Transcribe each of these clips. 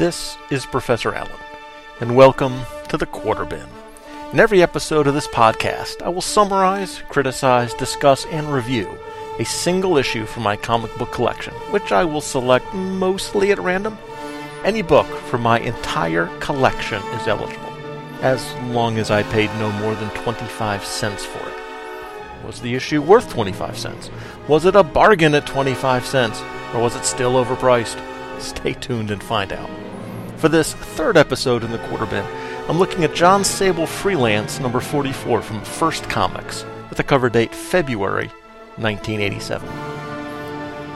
This is Professor Allen, and welcome to the Quarter Bin. In every episode of this podcast, I will summarize, criticize, discuss, and review a single issue from my comic book collection, which I will select mostly at random. Any book from my entire collection is eligible, as long as I paid no more than 25 cents for it. Was the issue worth 25 cents? Was it a bargain at 25 cents? Or was it still overpriced? Stay tuned and find out. For this third episode in the Quarter Bin, I'm looking at John Sable Freelance number 44 from First Comics, with a cover date February 1987.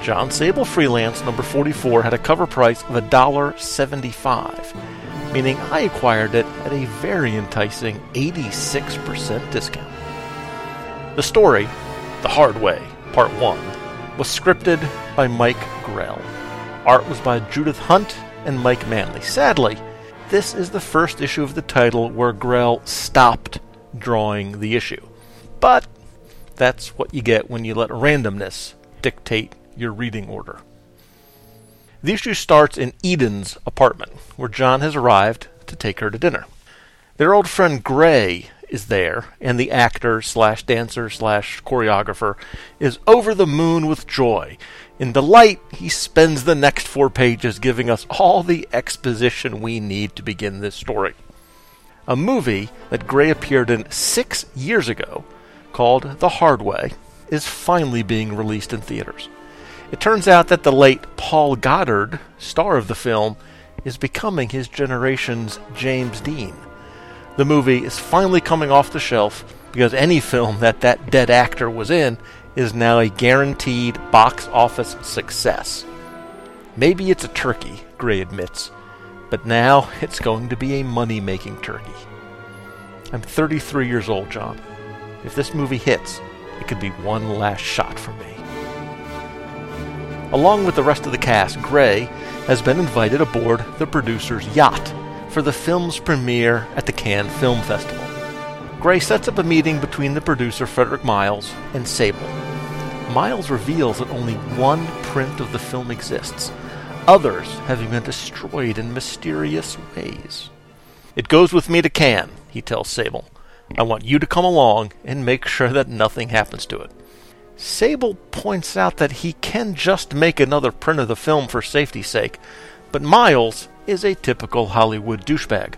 John Sable Freelance number 44 had a cover price of $1.75, meaning I acquired it at a very enticing 86% discount. The story, The Hard Way, Part 1, was scripted by Mike Grell. Art was by Judith Hunt and Mike Manley. Sadly, this is the first issue of the title where Grell stopped drawing the issue. But that's what you get when you let randomness dictate your reading order. The issue starts in Eden's apartment, where John has arrived to take her to dinner. Their old friend Gray is there, and the actor slash dancer slash choreographer is over the moon with joy. In delight, he spends the next four pages giving us all the exposition we need to begin this story. A movie that Gray appeared in six years ago, called The Hard Way, is finally being released in theaters. It turns out that the late Paul Goddard, star of the film, is becoming his generation's James Dean. The movie is finally coming off the shelf because any film that that dead actor was in is now a guaranteed box office success. Maybe it's a turkey, Gray admits, but now it's going to be a money making turkey. I'm 33 years old, John. If this movie hits, it could be one last shot for me. Along with the rest of the cast, Gray has been invited aboard the producer's yacht for the film's premiere at the Cannes Film Festival. Gray sets up a meeting between the producer Frederick Miles and Sable. Miles reveals that only one print of the film exists, others having been destroyed in mysterious ways. It goes with me to Cannes, he tells Sable. I want you to come along and make sure that nothing happens to it. Sable points out that he can just make another print of the film for safety's sake, but Miles is a typical Hollywood douchebag.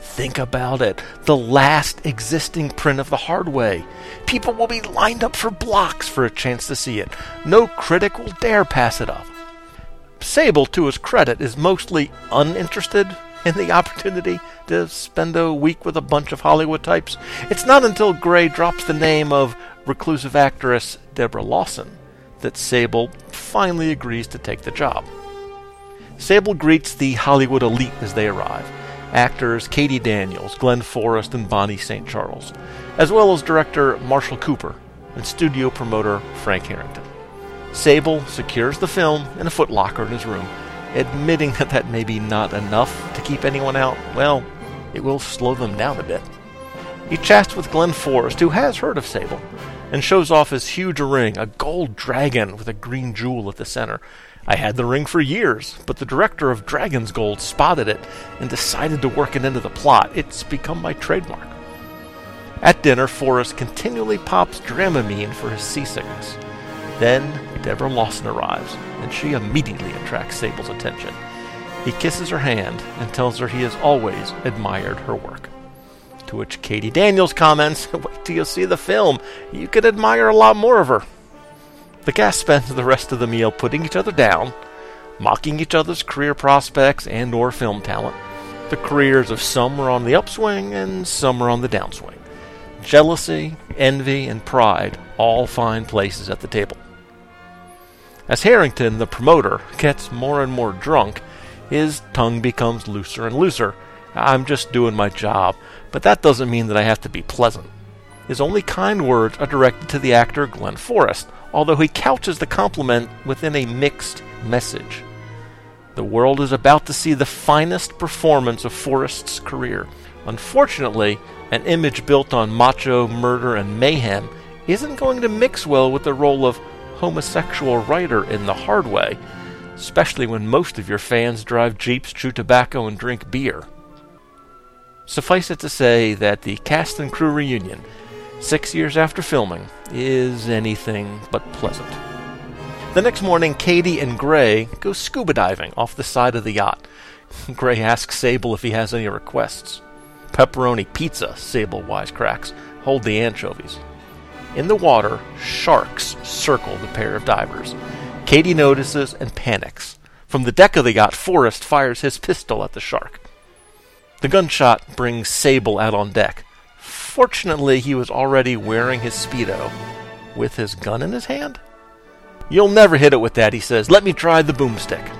Think about it the last existing print of The Hard Way. People will be lined up for blocks for a chance to see it. No critic will dare pass it up. Sable, to his credit, is mostly uninterested in the opportunity to spend a week with a bunch of Hollywood types. It's not until Gray drops the name of reclusive actress Deborah Lawson that Sable finally agrees to take the job. Sable greets the Hollywood elite as they arrive actors Katie Daniels, Glenn Forrest, and Bonnie St. Charles, as well as director Marshall Cooper and studio promoter Frank Harrington. Sable secures the film in a footlocker in his room, admitting that that may be not enough to keep anyone out. Well, it will slow them down a bit. He chats with Glenn Forrest, who has heard of Sable, and shows off his huge ring, a gold dragon with a green jewel at the center, I had the ring for years, but the director of Dragon's Gold spotted it and decided to work it into the plot. It's become my trademark. At dinner, Forrest continually pops Dramamine for his seasickness. Then Deborah Lawson arrives, and she immediately attracts Sable's attention. He kisses her hand and tells her he has always admired her work. To which Katie Daniels comments, Wait till you see the film. You could admire a lot more of her. The cast spends the rest of the meal putting each other down, mocking each other's career prospects and or film talent. The careers of some are on the upswing and some are on the downswing. Jealousy, envy, and pride all find places at the table. As Harrington, the promoter, gets more and more drunk, his tongue becomes looser and looser. I'm just doing my job, but that doesn't mean that I have to be pleasant. His only kind words are directed to the actor Glenn Forrest, although he couches the compliment within a mixed message. The world is about to see the finest performance of Forrest's career. Unfortunately, an image built on macho, murder, and mayhem isn't going to mix well with the role of homosexual writer in The Hard Way, especially when most of your fans drive Jeeps, chew tobacco, and drink beer. Suffice it to say that the cast and crew reunion, six years after filming, is anything but pleasant. The next morning, Katie and Gray go scuba diving off the side of the yacht. Gray asks Sable if he has any requests. Pepperoni pizza, Sable wisecracks. Hold the anchovies. In the water, sharks circle the pair of divers. Katie notices and panics. From the deck of the yacht, Forrest fires his pistol at the shark. The gunshot brings Sable out on deck. Fortunately, he was already wearing his Speedo with his gun in his hand. You'll never hit it with that, he says. Let me try the boomstick.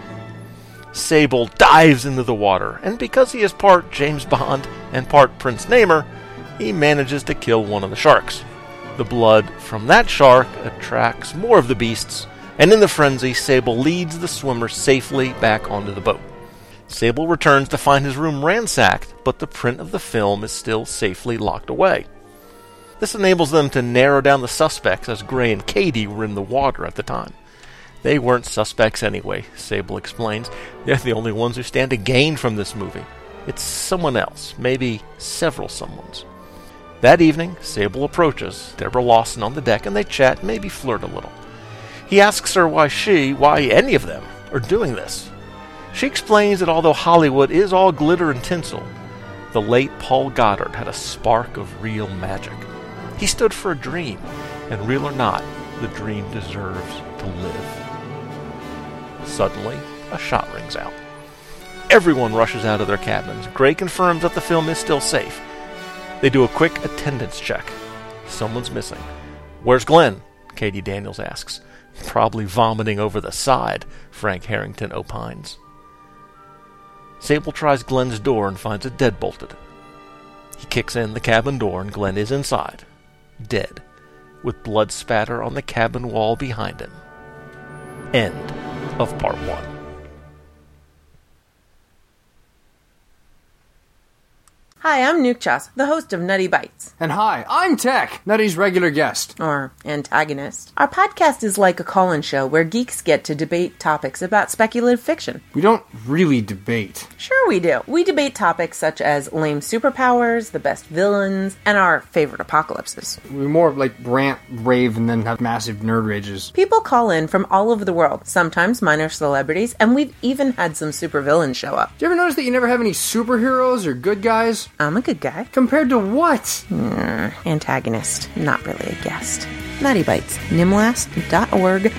Sable dives into the water, and because he is part James Bond and part Prince Namor, he manages to kill one of the sharks. The blood from that shark attracts more of the beasts, and in the frenzy, Sable leads the swimmer safely back onto the boat. Sable returns to find his room ransacked, but the print of the film is still safely locked away. This enables them to narrow down the suspects as Gray and Katie were in the water at the time. They weren't suspects anyway, Sable explains. They're the only ones who stand to gain from this movie. It's someone else, maybe several someones. That evening, Sable approaches Deborah Lawson on the deck and they chat, maybe flirt a little. He asks her why she, why any of them, are doing this. She explains that although Hollywood is all glitter and tinsel, the late Paul Goddard had a spark of real magic. He stood for a dream, and real or not, the dream deserves to live. Suddenly, a shot rings out. Everyone rushes out of their cabins. Gray confirms that the film is still safe. They do a quick attendance check. Someone's missing. Where's Glenn? Katie Daniels asks. Probably vomiting over the side, Frank Harrington opines. Sable tries Glenn's door and finds it deadbolted. He kicks in the cabin door and Glenn is inside dead, with blood spatter on the cabin wall behind him. End of part one. Hi, I'm Nuke Chas, the host of Nutty Bites. And hi, I'm Tech, Nutty's regular guest. Or antagonist. Our podcast is like a call in show where geeks get to debate topics about speculative fiction. We don't really debate. Sure, we do. We debate topics such as lame superpowers, the best villains, and our favorite apocalypses. We more like rant, rave, and then have massive nerd rages. People call in from all over the world, sometimes minor celebrities, and we've even had some supervillains show up. Do you ever notice that you never have any superheroes or good guys? I'm a good guy. Compared to what? Mm, antagonist, not really a guest. Nutty Bites, nimlast.org.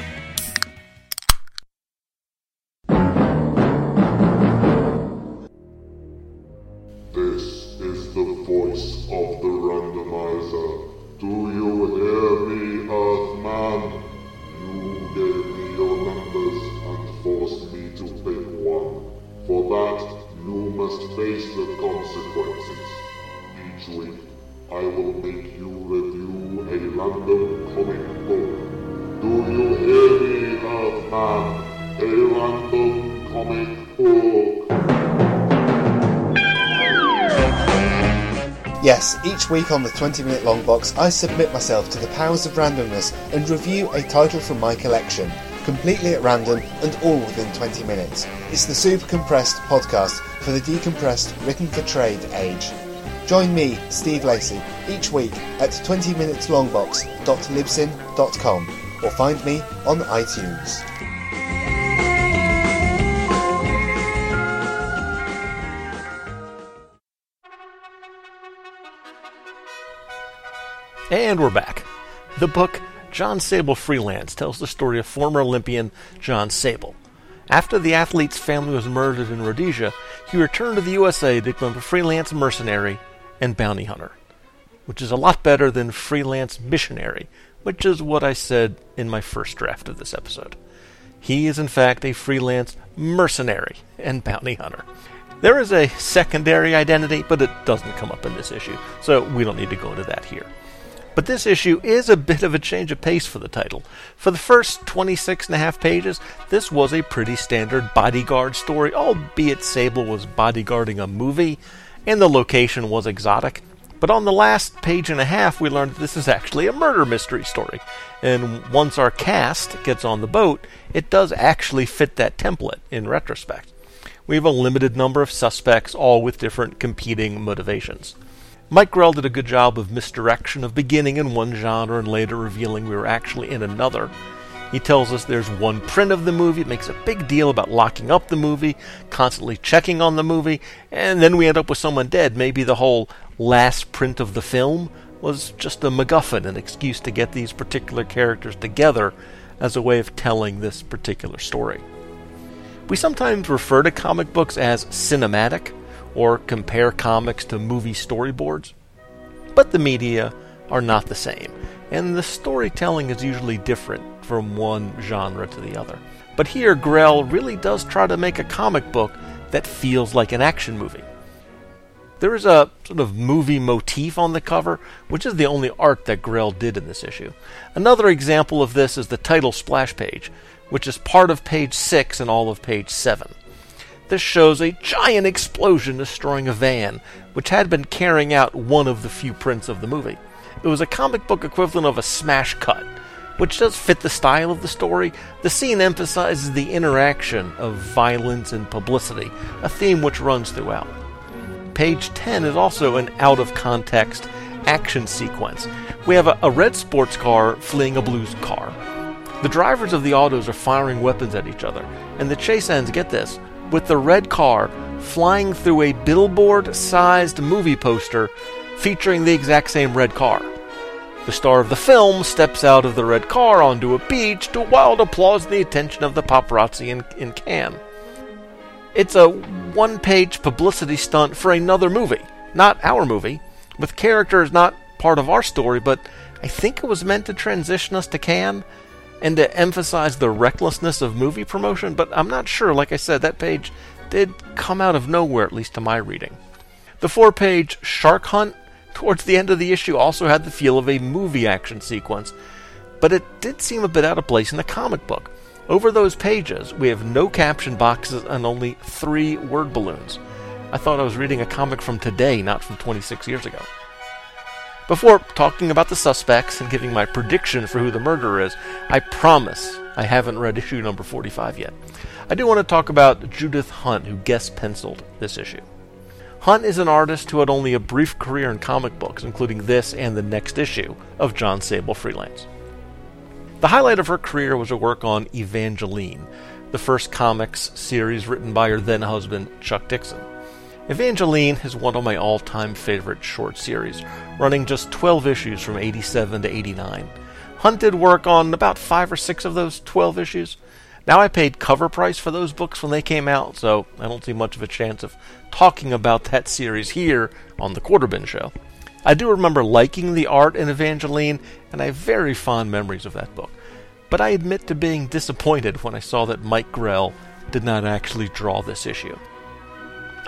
Yes, each week on the 20 minute long box, I submit myself to the powers of randomness and review a title from my collection, completely at random and all within 20 minutes. It's the super compressed podcast for the decompressed, written for trade age. Join me, Steve Lacey, each week at 20minuteslongbox.libsyn.com or find me on iTunes. And we're back. The book John Sable Freelance tells the story of former Olympian John Sable. After the athlete's family was murdered in Rhodesia, he returned to the USA to become a freelance mercenary and bounty hunter, which is a lot better than freelance missionary, which is what I said in my first draft of this episode. He is, in fact, a freelance mercenary and bounty hunter. There is a secondary identity, but it doesn't come up in this issue, so we don't need to go into that here. But this issue is a bit of a change of pace for the title. For the first 26 and a half pages, this was a pretty standard bodyguard story, albeit Sable was bodyguarding a movie, and the location was exotic. But on the last page and a half, we learned that this is actually a murder mystery story. And once our cast gets on the boat, it does actually fit that template in retrospect. We have a limited number of suspects, all with different competing motivations. Mike Grell did a good job of misdirection of beginning in one genre and later revealing we were actually in another. He tells us there's one print of the movie, makes a big deal about locking up the movie, constantly checking on the movie, and then we end up with someone dead. Maybe the whole last print of the film was just a MacGuffin, an excuse to get these particular characters together as a way of telling this particular story. We sometimes refer to comic books as cinematic or compare comics to movie storyboards, but the media are not the same, and the storytelling is usually different from one genre to the other. But here, Grell really does try to make a comic book that feels like an action movie. There is a sort of movie motif on the cover, which is the only art that Grell did in this issue. Another example of this is the title splash page, which is part of page 6 and all of page 7. This shows a giant explosion destroying a van, which had been carrying out one of the few prints of the movie. It was a comic book equivalent of a smash cut, which does fit the style of the story. The scene emphasizes the interaction of violence and publicity, a theme which runs throughout. Page 10 is also an out of context action sequence. We have a, a red sports car fleeing a blue car. The drivers of the autos are firing weapons at each other, and the chase ends, get this, with the red car flying through a billboard sized movie poster featuring the exact same red car. The star of the film steps out of the red car onto a beach to wild applause and the attention of the paparazzi in, in Cannes. It's a one page publicity stunt for another movie, not our movie, with characters not part of our story, but I think it was meant to transition us to Cannes and to emphasize the recklessness of movie promotion, but I'm not sure. Like I said, that page did come out of nowhere, at least to my reading. The four page Shark Hunt towards the end of the issue also had the feel of a movie action sequence, but it did seem a bit out of place in the comic book. Over those pages, we have no caption boxes and only three word balloons. I thought I was reading a comic from today, not from 26 years ago. Before talking about the suspects and giving my prediction for who the murderer is, I promise I haven't read issue number 45 yet. I do want to talk about Judith Hunt, who guest penciled this issue. Hunt is an artist who had only a brief career in comic books, including this and the next issue of John Sable Freelance. The highlight of her career was her work on Evangeline, the first comics series written by her then husband, Chuck Dixon. Evangeline is one of my all time favorite short series, running just 12 issues from 87 to 89. Hunt did work on about 5 or 6 of those 12 issues. Now I paid cover price for those books when they came out, so I don't see much of a chance of talking about that series here on the Quarterbin Show. I do remember liking the art in Evangeline, and I have very fond memories of that book. But I admit to being disappointed when I saw that Mike Grell did not actually draw this issue.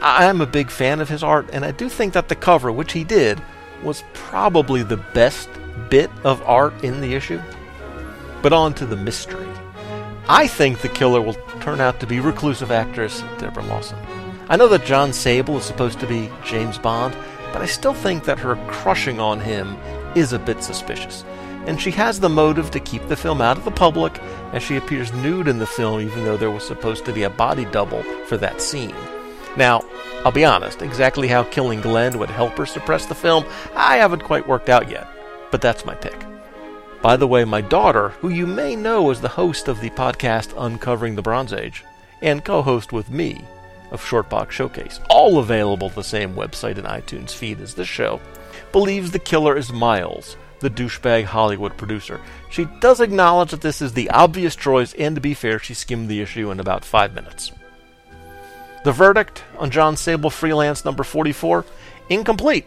I am a big fan of his art, and I do think that the cover, which he did, was probably the best bit of art in the issue. But on to the mystery. I think the killer will turn out to be reclusive actress Deborah Lawson. I know that John Sable is supposed to be James Bond, but I still think that her crushing on him is a bit suspicious. And she has the motive to keep the film out of the public, as she appears nude in the film, even though there was supposed to be a body double for that scene. Now, I'll be honest, exactly how killing Glenn would help her suppress the film, I haven't quite worked out yet, but that's my pick. By the way, my daughter, who you may know as the host of the podcast Uncovering the Bronze Age, and co host with me of Shortbox Showcase, all available the same website and iTunes feed as this show, believes the killer is Miles, the douchebag Hollywood producer. She does acknowledge that this is the obvious choice, and to be fair, she skimmed the issue in about five minutes. The verdict on John Sable Freelance number 44 incomplete.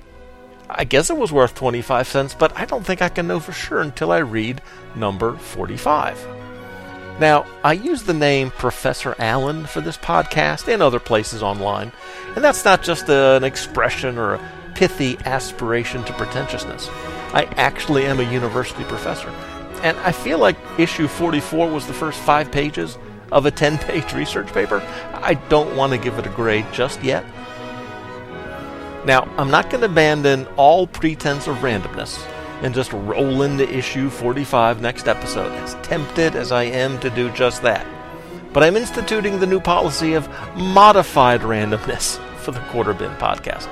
I guess it was worth 25 cents, but I don't think I can know for sure until I read number 45. Now, I use the name Professor Allen for this podcast and other places online, and that's not just an expression or a pithy aspiration to pretentiousness. I actually am a university professor, and I feel like issue 44 was the first five pages of a 10 page research paper. I don't want to give it a grade just yet. Now, I'm not going to abandon all pretense of randomness and just roll into issue 45 next episode, as tempted as I am to do just that. But I'm instituting the new policy of modified randomness for the Quarter Bin podcast.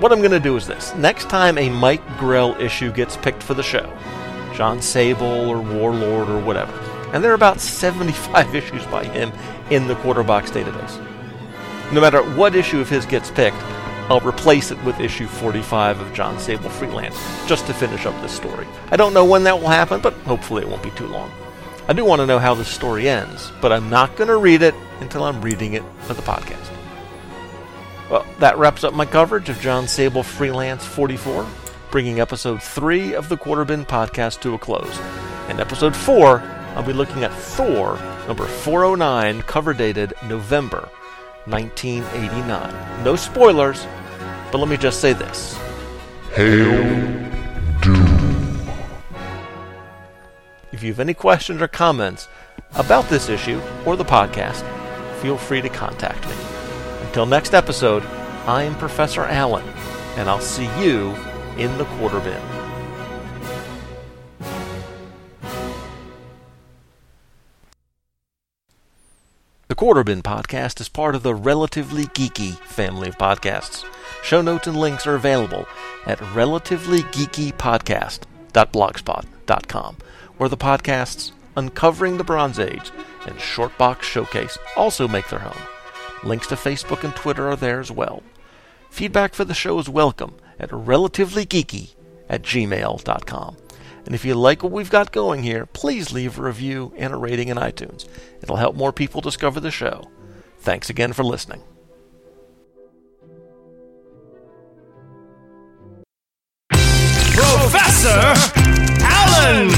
What I'm going to do is this next time a Mike Grell issue gets picked for the show, John Sable or Warlord or whatever, and there are about 75 issues by him in the Quarterbox database. No matter what issue of his gets picked, I'll replace it with issue 45 of John Sable Freelance, just to finish up this story. I don't know when that will happen, but hopefully it won't be too long. I do want to know how this story ends, but I'm not going to read it until I'm reading it for the podcast. Well, that wraps up my coverage of John Sable Freelance 44, bringing episode 3 of the Quarterbin podcast to a close. And episode 4, I'll be looking at Thor, number 409, cover dated November 1989. No spoilers, but let me just say this. Hail Doom. If you have any questions or comments about this issue or the podcast, feel free to contact me. Until next episode, I'm Professor Allen, and I'll see you in the quarter bin. Quarter Bin podcast is part of the Relatively Geeky family of podcasts. Show notes and links are available at relativelygeekypodcast.blogspot.com, where the podcasts Uncovering the Bronze Age and Shortbox Showcase also make their home. Links to Facebook and Twitter are there as well. Feedback for the show is welcome at relativelygeeky at gmail.com. And if you like what we've got going here, please leave a review and a rating in iTunes. It'll help more people discover the show. Thanks again for listening. Professor Allen!